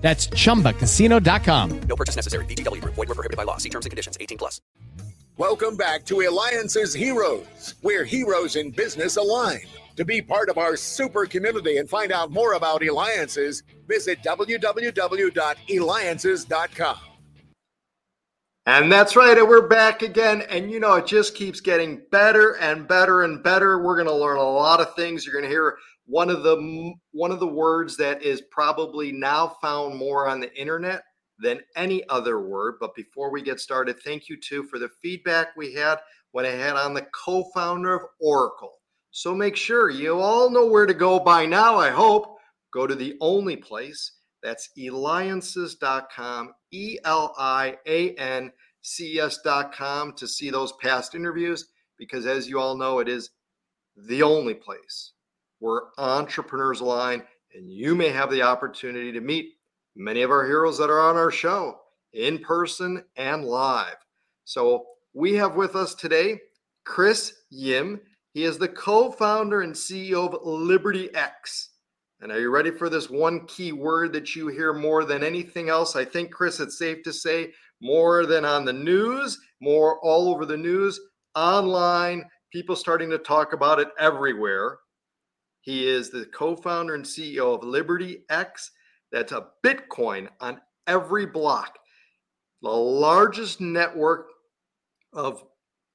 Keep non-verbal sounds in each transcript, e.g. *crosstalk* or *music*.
That's chumbacasino.com. No purchase necessary. VGW Group. Void were prohibited by law. See terms and conditions. 18 plus. Welcome back to Eliances Heroes, where heroes in business align. To be part of our super community and find out more about Eliances, visit www.eliances.com. And that's right, and we're back again. And you know, it just keeps getting better and better and better. We're going to learn a lot of things. You're going to hear one of the one of the words that is probably now found more on the internet than any other word. But before we get started, thank you too for the feedback we had when I had on the co-founder of Oracle. So make sure you all know where to go by now. I hope go to the only place that's eliances.com, E L I A N C S.com to see those past interviews because as you all know, it is the only place where entrepreneurs align, and you may have the opportunity to meet many of our heroes that are on our show in person and live. So we have with us today Chris Yim. He is the co founder and CEO of Liberty X. And are you ready for this one key word that you hear more than anything else? I think, Chris, it's safe to say more than on the news, more all over the news, online, people starting to talk about it everywhere. He is the co founder and CEO of Liberty X. That's a Bitcoin on every block. The largest network of,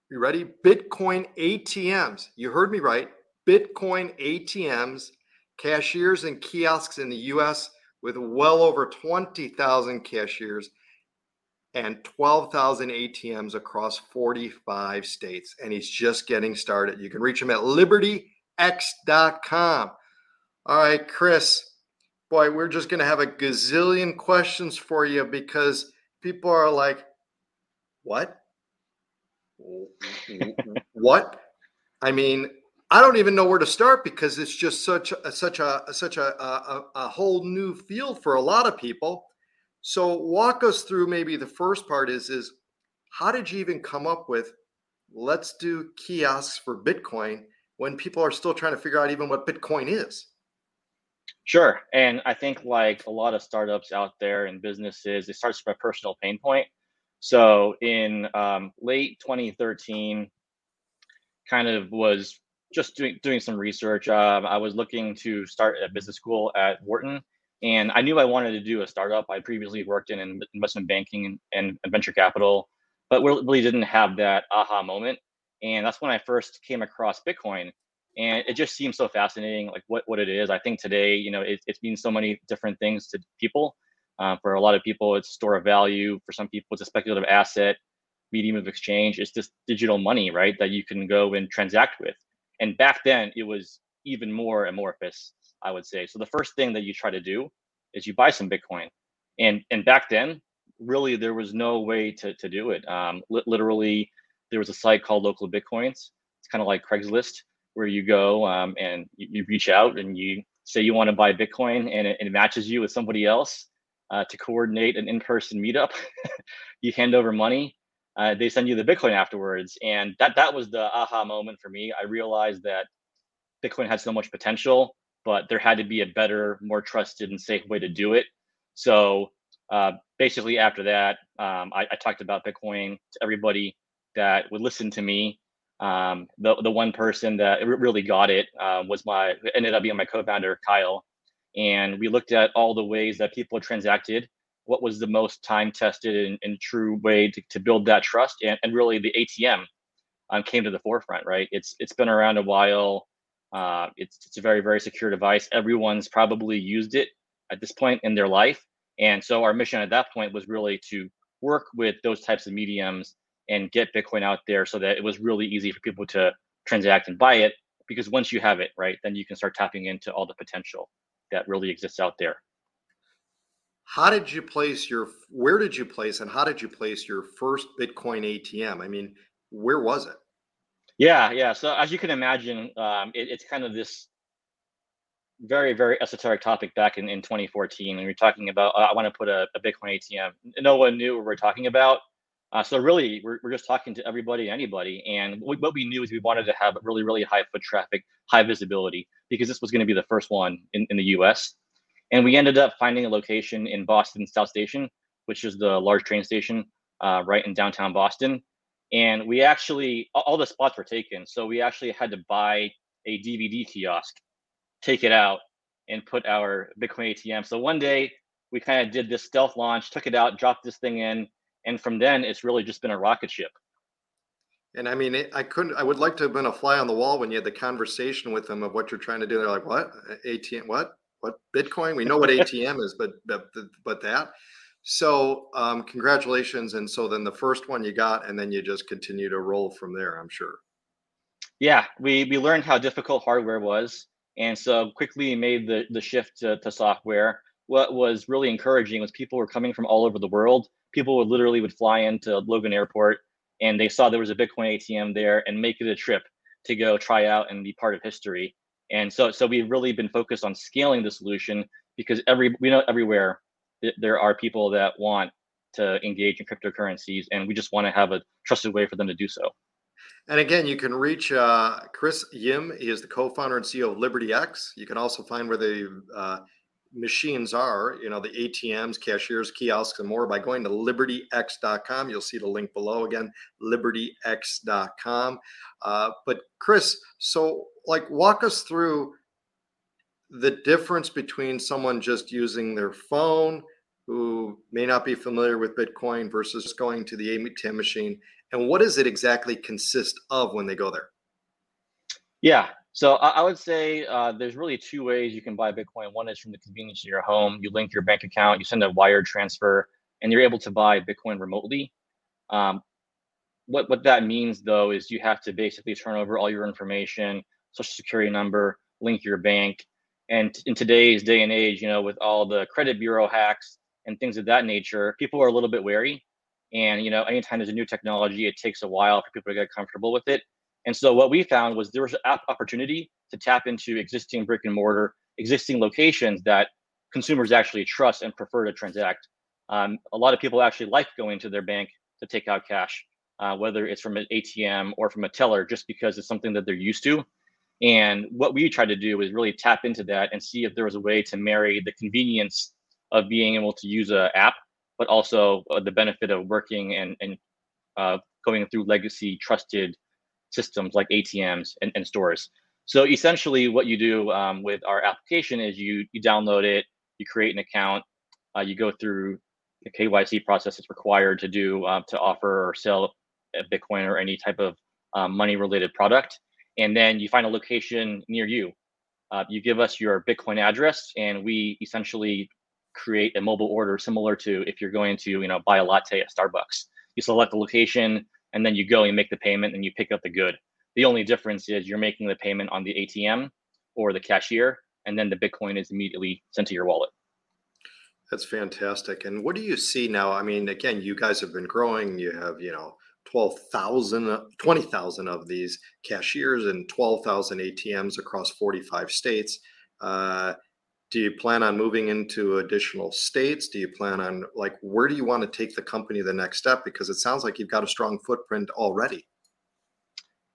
you ready? Bitcoin ATMs. You heard me right. Bitcoin ATMs, cashiers, and kiosks in the US with well over 20,000 cashiers and 12,000 ATMs across 45 states. And he's just getting started. You can reach him at Liberty x.com. All right, Chris, boy, we're just going to have a gazillion questions for you because people are like, what? what? I mean, I don't even know where to start because it's just such a, such a such a, a, a whole new field for a lot of people. So walk us through maybe the first part is is how did you even come up with let's do kiosks for Bitcoin when people are still trying to figure out even what Bitcoin is? Sure. And I think like a lot of startups out there and businesses, it starts from a personal pain point. So in um, late 2013, kind of was just doing, doing some research. Um, I was looking to start a business school at Wharton, and I knew I wanted to do a startup. I previously worked in investment banking and, and venture capital, but really didn't have that aha moment and that's when I first came across Bitcoin, and it just seems so fascinating, like what what it is. I think today, you know, it, it means so many different things to people. Uh, for a lot of people, it's store of value. For some people, it's a speculative asset, medium of exchange. It's just digital money, right? That you can go and transact with. And back then, it was even more amorphous, I would say. So the first thing that you try to do is you buy some Bitcoin. And and back then, really, there was no way to to do it. Um, li- literally, there was a site called Local Bitcoins. It's kind of like Craigslist, where you go um, and you, you, reach out and you say you want to buy Bitcoin, and it, it matches you with somebody else uh, to coordinate an in-person meetup. *laughs* you hand over money. Uh, they send you the Bitcoin afterwards, and that that was the aha moment for me. I realized that Bitcoin had so much potential, but there had to be a better, more trusted, and safe way to do it. So uh, basically, after that, um, I, I, talked about Bitcoin to everybody that would listen to me. Um, the the one person that really got it uh, was my ended up being my co-founder Kyle, and we looked at all the ways that people transacted. What was the most time tested and, and true way to, to build that trust? And, and really, the ATM um, came to the forefront. Right? It's it's been around a while. Uh, it's it's a very very secure device. Everyone's probably used it at this point in their life, and so our mission at that point was really to work with those types of mediums and get Bitcoin out there so that it was really easy for people to transact and buy it. Because once you have it, right, then you can start tapping into all the potential that really exists out there. how did you place your where did you place and how did you place your first bitcoin atm i mean where was it yeah yeah so as you can imagine um, it, it's kind of this very very esoteric topic back in, in 2014 and we are talking about uh, i want to put a, a, bitcoin atm no one knew what we we're talking about uh, so really we're, we're just talking to everybody anybody and what, what we knew is we wanted to have really really high foot traffic high visibility because this was going to be the first one in, in the us and we ended up finding a location in boston south station which is the large train station uh, right in downtown boston and we actually all the spots were taken so we actually had to buy a dvd kiosk take it out and put our Bitcoin ATM. So one day we kind of did this stealth launch, took it out, dropped this thing in, and from then it's really just been a rocket ship. And I mean, I couldn't. I would like to have been a fly on the wall when you had the conversation with them of what you're trying to do. They're like, "What ATM? What? What Bitcoin? We know what *laughs* ATM is, but but but that." So, um, congratulations! And so then the first one you got, and then you just continue to roll from there. I'm sure. Yeah, we we learned how difficult hardware was and so quickly made the, the shift to, to software what was really encouraging was people were coming from all over the world people would literally would fly into logan airport and they saw there was a bitcoin atm there and make it a trip to go try out and be part of history and so so we've really been focused on scaling the solution because every we know everywhere there are people that want to engage in cryptocurrencies and we just want to have a trusted way for them to do so and again, you can reach uh, Chris Yim. He is the co-founder and CEO of LibertyX. You can also find where the uh, machines are, you know, the ATMs, cashiers, kiosks, and more by going to libertyx.com. You'll see the link below again, libertyx.com. Uh, but Chris, so like walk us through the difference between someone just using their phone who may not be familiar with Bitcoin versus going to the ATM machine and what does it exactly consist of when they go there? Yeah, so I, would say uh, there's really two ways you can buy Bitcoin. One is from the convenience of your home. You link your bank account, you send a wire transfer, and you're able to buy Bitcoin remotely. Um, what what that means though is you have to basically turn over all your information, social security number, link your bank. And in today's day and age, you know, with all the credit bureau hacks and things of that nature, people are a little bit wary. And you know, anytime there's a new technology, it takes a while for people to get comfortable with it. And so what we found was there was an opportunity to tap into existing brick and mortar, existing locations that consumers actually trust and prefer to transact. Um, a lot of people actually like going to their bank to take out cash, uh, whether it's from an ATM or from a teller, just because it's something that they're used to. And what we tried to do was really tap into that and see if there was a way to marry the convenience of being able to use an app but also uh, the benefit of working and, and uh, going through legacy trusted systems like ATMs and, and stores. So essentially, what you do um, with our application is you you download it, you create an account, uh, you go through the KYC process that's required to do uh, to offer or sell Bitcoin or any type of um, money related product, and then you find a location near you. Uh, you give us your Bitcoin address, and we essentially create a mobile order similar to if you're going to you know buy a latte at starbucks you select the location and then you go and make the payment and you pick up the good. The only difference is you're making the payment on the atm or the cashier and then the bitcoin is immediately sent to your wallet. That's fantastic. And what do you see now? I mean again you guys have been growing. You have you know 12,000 20,000 of these cashiers and 12,000 ATMs across 45 states. Uh, do you plan on moving into additional states? Do you plan on like where do you want to take the company the next step? Because it sounds like you've got a strong footprint already.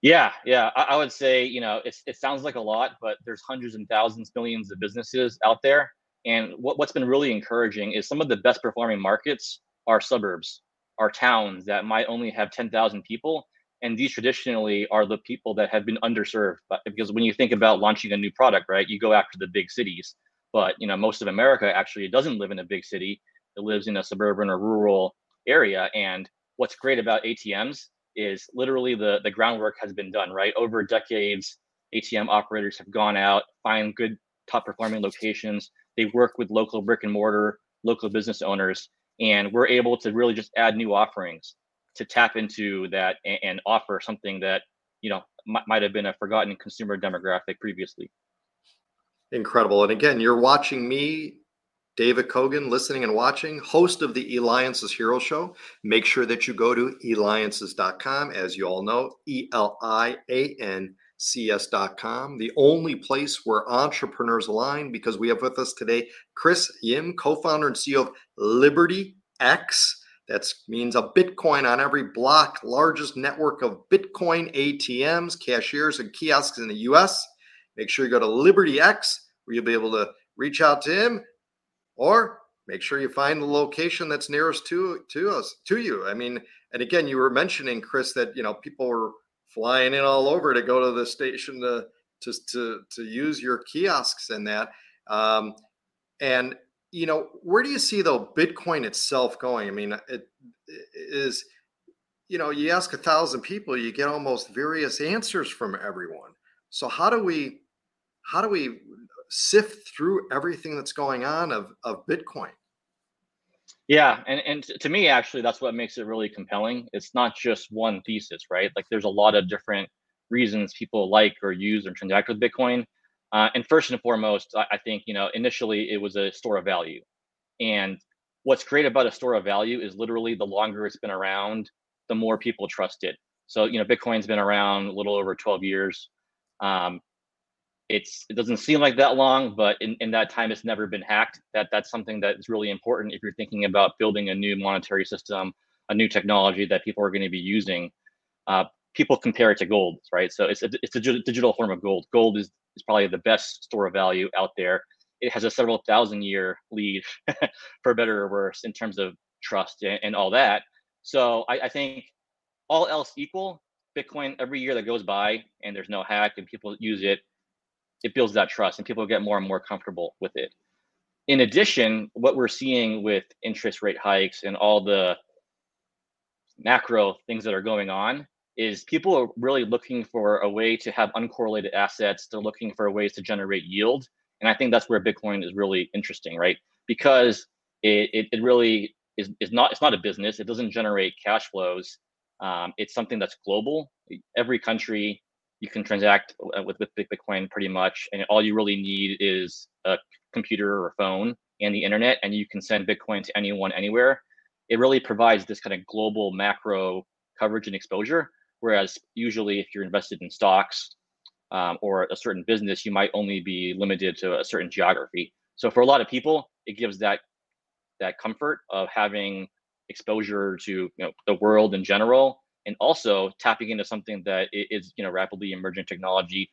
Yeah yeah. I, I would say you know it sounds like a lot but there's hundreds and thousands millions of businesses out there. And what, what's been really encouraging is some of the best performing markets are suburbs are towns that might only have 10,000 people. And these traditionally are the people that have been underserved because when you think about launching a new product right you go after the big cities but you know, most of America actually doesn't live in a big city. It lives in a suburban or rural area. And what's great about ATMs is literally the the groundwork has been done. Right over decades, ATM operators have gone out, find good top performing locations. They work with local brick and mortar, local business owners, and we're able to really just add new offerings to tap into that and, and offer something that you know m- might have been a forgotten consumer demographic previously incredible. And again, you're watching me David Cogan, listening and watching, host of the Eliances Hero Show. Make sure that you go to eliances.com. As you all know, E L I A N C S.com, the only place where entrepreneurs align, because we have with us today Chris Yim, co founder and CEO of Liberty X. That means a Bitcoin on every block, largest network of Bitcoin ATMs, cashiers, and kiosks in the US. Make sure you go to Liberty X, where you'll be able to reach out to him or make sure you find the location that's nearest to to us to you. I mean and again you were mentioning chris that you know people were flying in all over to go to the station to to to, to use your kiosks and that. Um, and you know where do you see though bitcoin itself going? I mean it, it is you know you ask a thousand people you get almost various answers from everyone. So how do we how do we sift through everything that's going on of, of Bitcoin. Yeah, and, and to me, actually, that's what makes it really compelling. It's not just one thesis, right? Like there's a lot of different reasons people like or use or transact with Bitcoin. Uh, and first and foremost, I, I think you know initially it was a store of value, and what's great about a store of value is literally the longer it's been around, the more people trust it. So you know, Bitcoin's been around a little over 12 years. Um, it's it doesn't seem like that long, but in, in that time it's never been hacked. That that's something that is really important if you're thinking about building a new monetary system, a new technology that people are going to be using. Uh, people compare it to gold, right? So it's a, it's a digital form of gold. Gold is, is probably the best store of value out there. It has a several thousand year lead, *laughs* for better or worse, in terms of trust and, and all that. So I, I think all else equal, Bitcoin every year that goes by and there's no hack and people use it, it builds that trust and people get more and more comfortable with it. In addition, what we're seeing with interest rate hikes and all the macro things that are going on is people are really looking for a way to have uncorrelated assets. They're looking for ways to generate yield. And I think that's where Bitcoin is really interesting, right? Because it, it, it really is, is not, it's not a business. It doesn't generate cash flows. Um, it's something that's global. Every country you can transact uh, with, with Bitcoin pretty much, and all you really need is a computer or a phone and the internet, and you can send Bitcoin to anyone anywhere. It really provides this kind of global macro coverage and exposure. Whereas usually, if you're invested in stocks um, or a certain business, you might only be limited to a certain geography. So for a lot of people, it gives that that comfort of having exposure to you know, the world in general and also tapping into something that is you know rapidly emerging technology.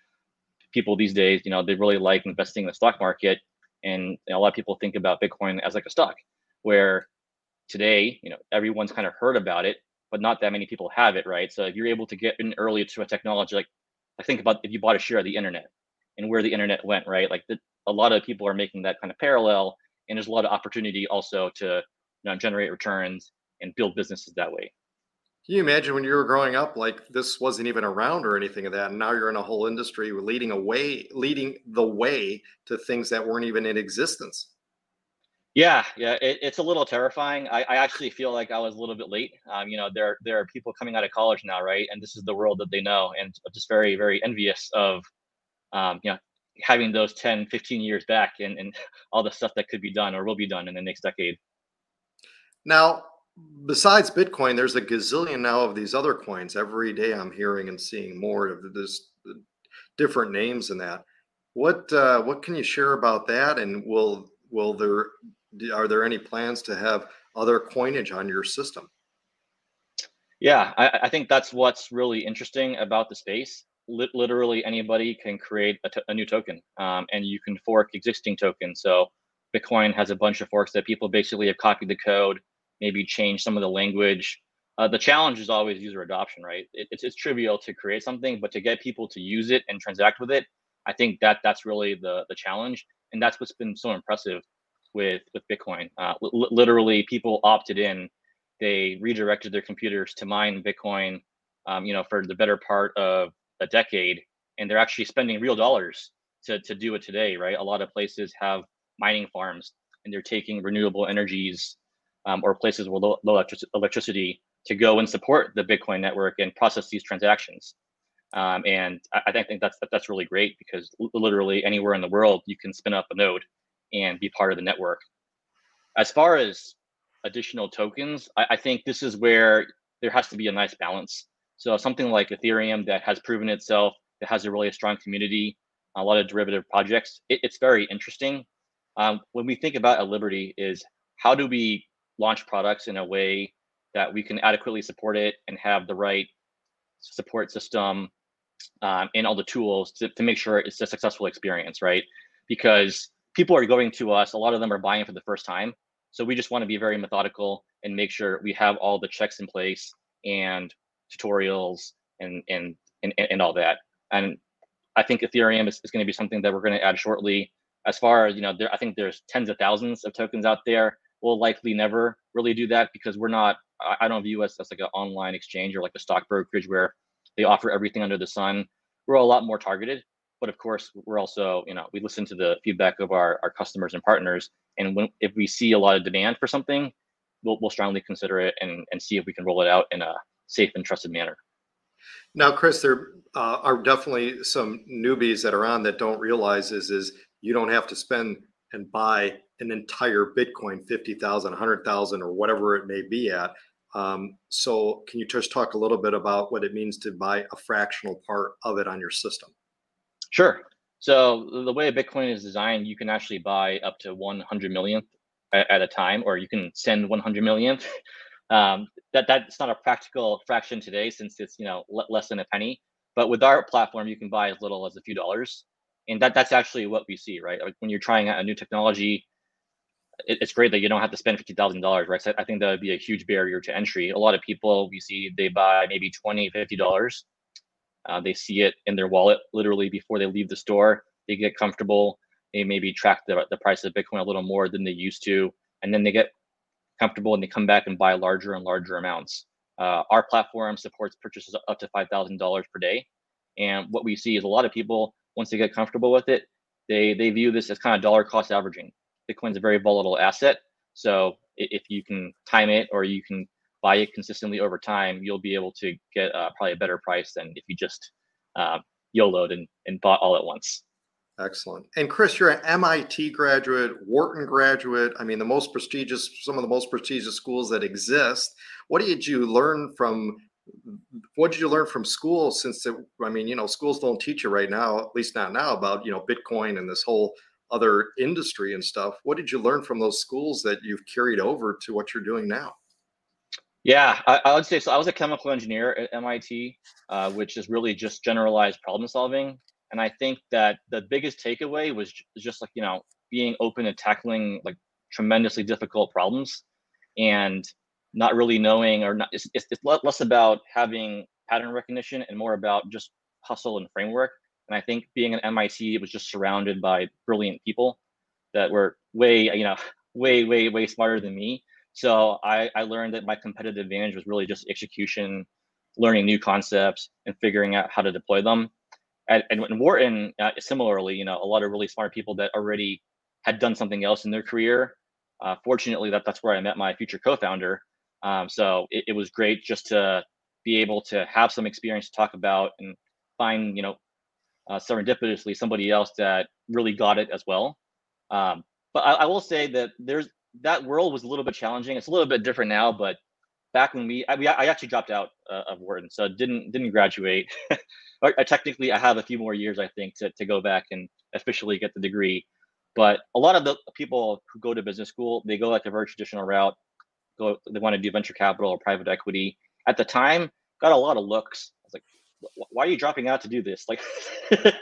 People these days you know they really like investing in the stock market and a lot of people think about bitcoin as like a stock where today you know everyone's kind of heard about it but not that many people have it right? So if you're able to get in early to a technology like i think about if you bought a share of the internet and where the internet went right? Like the, a lot of people are making that kind of parallel and there's a lot of opportunity also to you know, generate returns and build businesses that way can you imagine when you were growing up, like this wasn't even around or anything of that, and now you're in a whole industry leading away, leading the way to things that weren't even in existence. Yeah, yeah, it, it's a little terrifying. I, I, actually feel like I was a little bit late. Um, you know, there there are people coming out of college now, right? And this is the world that they know, and just very very envious of, um, you know, having those 10, 15 years back, and and *laughs* all the stuff that could be done or will be done in the next decade. Now, besides Bitcoin, there's a gazillion now of these other coins. Every day I'm hearing and seeing more of this different names and that. What uh, what can you share about that? And will will there are there any plans to have other coinage on your system? Yeah, I, I think that's what's really interesting about the space. L- literally, anybody can create a, t- a new token, um, and you can fork existing tokens. So Bitcoin has a bunch of forks that people basically have copied the code maybe change some of the language. Uh, the challenge is always user adoption, right? It, it's, it's trivial to create something, but to get people to use it and transact with it, I think that that's really the the challenge, and that's what's been so impressive with with Bitcoin. Uh, literally, people opted in; they redirected their computers to mine Bitcoin, um, you know, for the better part of a decade, and they're actually spending real dollars to to do it today, right? A lot of places have mining farms, and they're taking renewable energies um, or places with low, low electricity to go and support the Bitcoin network and process these transactions. Um, and I, I, think that's that's really great because literally anywhere in the world you can spin up a node and be part of the network. As far as additional tokens, I, I think this is where there has to be a nice balance. So something like Ethereum that has proven itself, that has a really strong community, a lot of derivative projects, it, it's very interesting. Um, when we think about a Liberty, is how do we launch products in a way that we can adequately support it and have the right support system um, and all the tools to, to make sure it's a successful experience, right? Because people are going to us, a lot of them are buying for the first time. So we just want to be very methodical and make sure we have all the checks in place and tutorials and and and, and all that. And I think Ethereum is, is going to be something that we're going to add shortly. As far as you know, there I think there's tens of thousands of tokens out there. We'll likely never really do that because we're not. I, I don't view us as like an online exchange or like a stock brokerage where they offer everything under the sun. We're a lot more targeted, but of course, we're also you know we listen to the feedback of our our customers and partners, and when if we see a lot of demand for something, we'll we'll strongly consider it and and see if we can roll it out in a safe and trusted manner. Now, Chris, there uh, are definitely some newbies that are on that don't realize is is you don't have to spend and buy an entire Bitcoin, 50,000, 100,000, or whatever it may be at. Um, so, can you just talk a little bit about what it means to buy a fractional part of it on your system? Sure. So, the way Bitcoin is designed, you can actually buy up to 100 millionth at, a time, or you can send 100 millionth. *laughs* Um, that that's not a practical fraction today, since it's you know less than a penny. But with our platform, you can buy as little as a few dollars, and that that's actually what we see, right? Like when you're trying out a new technology, it, it's great that you don't have to spend fifty thousand dollars, right? So I think that would be a huge barrier to entry. A lot of people we see they buy maybe 20 50 dollars. Uh, they see it in their wallet literally before they leave the store. They get comfortable. They maybe track the, the price of Bitcoin a little more than they used to, and then they get comfortable and they come back and buy larger and larger amounts. Uh, our platform supports purchases up to $5,000 per day. And what we see is a lot of people, once they get comfortable with it, they, they view this as kind of dollar cost averaging. Bitcoin's a very volatile asset. So if you can time it or you can buy it consistently over time, you'll be able to get uh, probably a better price than if you just uh, and, and bought all at once. Excellent. And Chris, you're an MIT graduate, Wharton graduate. I mean, the most prestigious, some of the most prestigious schools that exist. What did you learn from? What did you learn from school? Since I mean, you know, schools don't teach you right now, at least not now, about you know Bitcoin and this whole other industry and stuff. What did you learn from those schools that you've carried over to what you're doing now? Yeah, I, I would say so. I was a chemical engineer at MIT, uh, which is really just generalized problem solving and I think that the biggest takeaway was just like, you know, being open to tackling like tremendously difficult problems and not really knowing or not, it's, it's, it's less about having pattern recognition and more about just hustle and framework. And I think being an MIT, it was just surrounded by brilliant people that were way, you know, way, way, way smarter than me. So I, I learned that my competitive advantage was really just execution, learning new concepts and figuring out how to deploy them and, and Wharton, uh, similarly, you know, a lot of really smart people that already had done something else in their career. Uh, fortunately, that that's where I met my future co-founder. Um, so it, it, was great just to be able to have some experience to talk about and find, you know, uh, serendipitously somebody else that really got it as well. Um, but I, I, will say that there's that world was a little bit challenging. It's a little bit different now, but back when we I, we, I actually dropped out uh, of Wharton, so didn't didn't graduate. *laughs* or, uh, technically, I have a few more years, I think, to to go back and officially get the degree. But a lot of the people who go to business school, they go like a very traditional route. Go, they want to do venture capital or private equity. At the time, got a lot of looks. I was like, why are you dropping out to do this? Like, *laughs*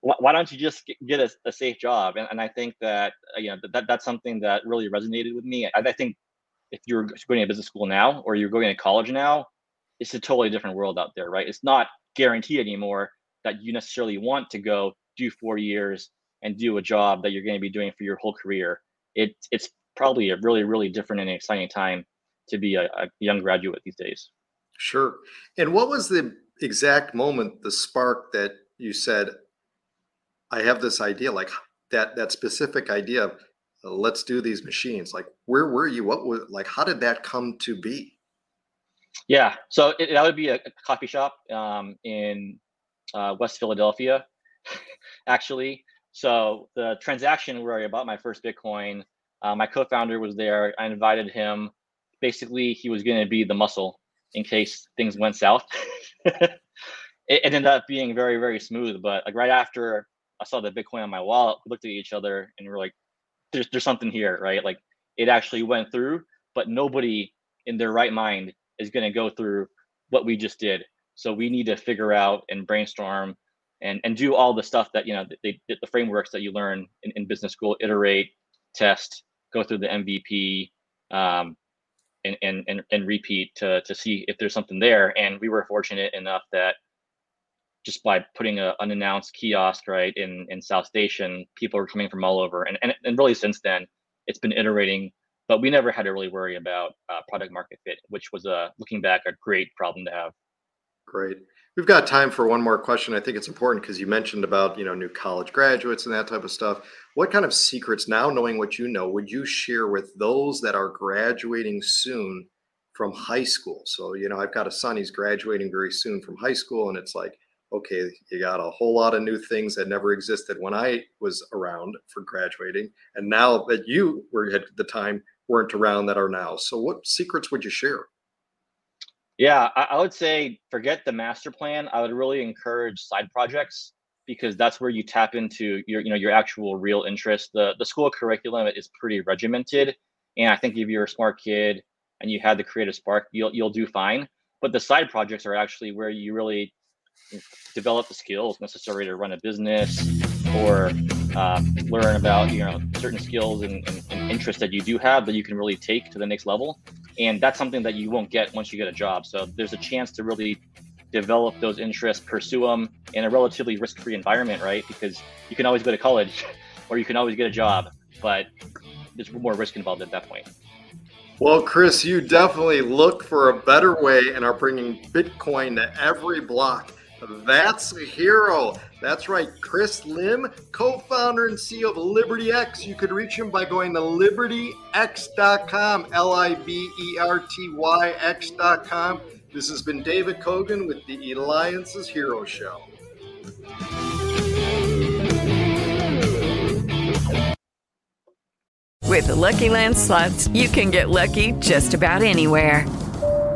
why don't you just get a, a safe job? And, and I think that uh, you know that that's something that really resonated with me. I, I think if you're going to business school now or you're going to college now, it's a totally different world out there, right? It's not guaranteed anymore that you necessarily want to go do four years and do a job that you're going to be doing for your whole career. It, it's probably a really, really different and exciting time to be a, a young graduate these days. Sure. And what was the exact moment, the spark that you said, I have this idea, like that that specific idea of let's do these machines like where were you what was like how did that come to be yeah so it, that would be a, a coffee shop um, in uh, west philadelphia *laughs* actually so the transaction where i bought my first bitcoin Uh, my co-founder was there. I invited him. Basically, he was going to be the muscle in case things went south. *laughs* it, it ended up being very, very smooth. But like right after I saw the Bitcoin on my wallet, we looked at each other and we are like, "There's there's something here, right?" Like it actually went through, but nobody in their right mind is going to go through what we just did. So we need to figure out and brainstorm and and do all the stuff that you know they, the frameworks that you learn in, in business school iterate test go through the mvp um, and, and and and repeat to to see if there's something there. And we were fortunate enough that just by putting an unannounced kiosk right in in south station people are coming from all over. And and, and really since then it's been iterating but we never had to really worry about uh, product market fit which was a uh, looking back a great problem to have. Great We've got time for one more question. I think it's important because you mentioned about, you know, new college graduates and that type of stuff. What kind of secrets now knowing what you know would you share with those that are graduating soon from high school? So, you know, I've got a son, he's graduating very soon from high school and it's like, okay, you got a whole lot of new things that never existed when I was around for graduating and now that you were at the time weren't around that are now. So, what secrets would you share? Yeah, I, I, would say forget the master plan. I would really encourage side projects because that's where you tap into your, you know, your actual real interest. The the school curriculum is pretty regimented, and I think if you're a smart kid and you had the creative spark, you'll you'll do fine. But the side projects are actually where you really develop the skills necessary to run a business or uh, learn about you know certain skills and, and, and interests that you do have that you can really take to the next level and that's something that you won't get once you get a job so there's a chance to really develop those interests pursue them in a relatively risk-free environment right because you can always go to college *laughs* or you can always get a job but there's more risk involved at that point well, Chris, you definitely look for a better way and are bringing Bitcoin to every block. That's a hero. That's right. Chris Yim, co founder and CEO of LibertyX. You could reach him by going to libertyx.com, L I B E R T Y X.com. This has been David Cogan with the Eliances Hero Show. With the Lucky Land slots, you can get lucky just about anywhere.